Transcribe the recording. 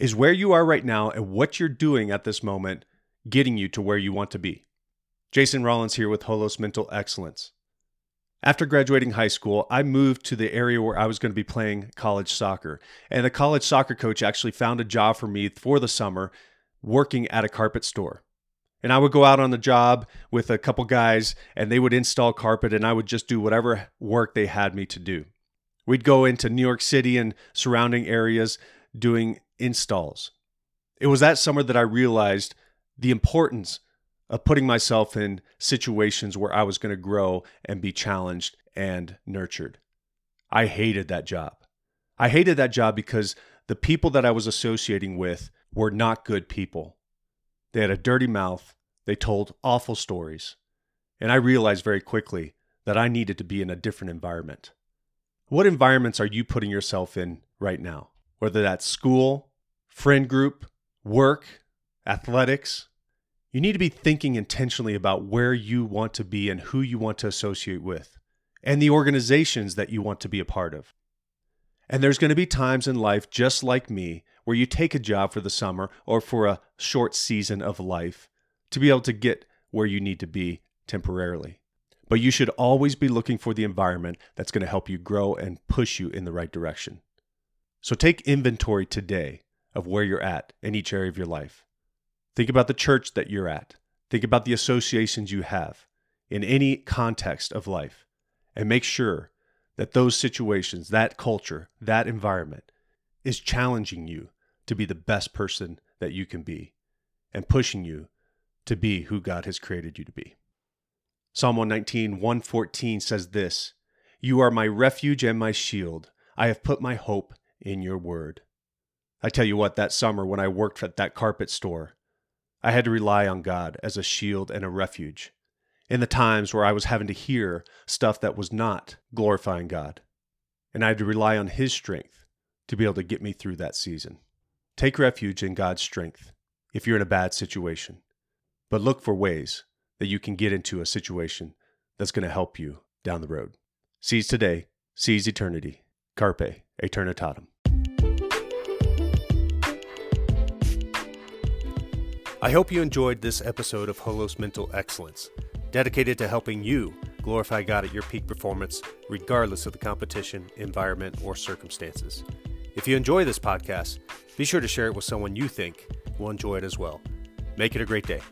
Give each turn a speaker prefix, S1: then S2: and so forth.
S1: Is where you are right now and what you're doing at this moment getting you to where you want to be? Jason Rollins here with Holos Mental Excellence. After graduating high school, I moved to the area where I was going to be playing college soccer. And the college soccer coach actually found a job for me for the summer working at a carpet store. And I would go out on the job with a couple guys and they would install carpet and I would just do whatever work they had me to do. We'd go into New York City and surrounding areas doing installs. It was that summer that I realized the importance of putting myself in situations where I was going to grow and be challenged and nurtured. I hated that job. I hated that job because the people that I was associating with were not good people. They had a dirty mouth, they told awful stories, and I realized very quickly that I needed to be in a different environment. What environments are you putting yourself in right now? Whether that's school, friend group, work, athletics, you need to be thinking intentionally about where you want to be and who you want to associate with, and the organizations that you want to be a part of. And there's going to be times in life, just like me, where you take a job for the summer or for a short season of life to be able to get where you need to be temporarily. But you should always be looking for the environment that's going to help you grow and push you in the right direction. So take inventory today of where you're at in each area of your life. Think about the church that you're at. Think about the associations you have in any context of life. And make sure that those situations, that culture, that environment is challenging you to be the best person that you can be and pushing you to be who God has created you to be. Psalm 119, 114 says this You are my refuge and my shield. I have put my hope in your word. I tell you what, that summer when I worked at that carpet store, I had to rely on God as a shield and a refuge in the times where I was having to hear stuff that was not glorifying God. And I had to rely on His strength to be able to get me through that season. Take refuge in God's strength if you're in a bad situation, but look for ways that you can get into a situation that's going to help you down the road. Seize today, seize eternity. Carpe Eternitatem. I hope you enjoyed this episode of Holos Mental Excellence, dedicated to helping you glorify God at your peak performance, regardless of the competition, environment, or circumstances. If you enjoy this podcast, be sure to share it with someone you think will enjoy it as well. Make it a great day.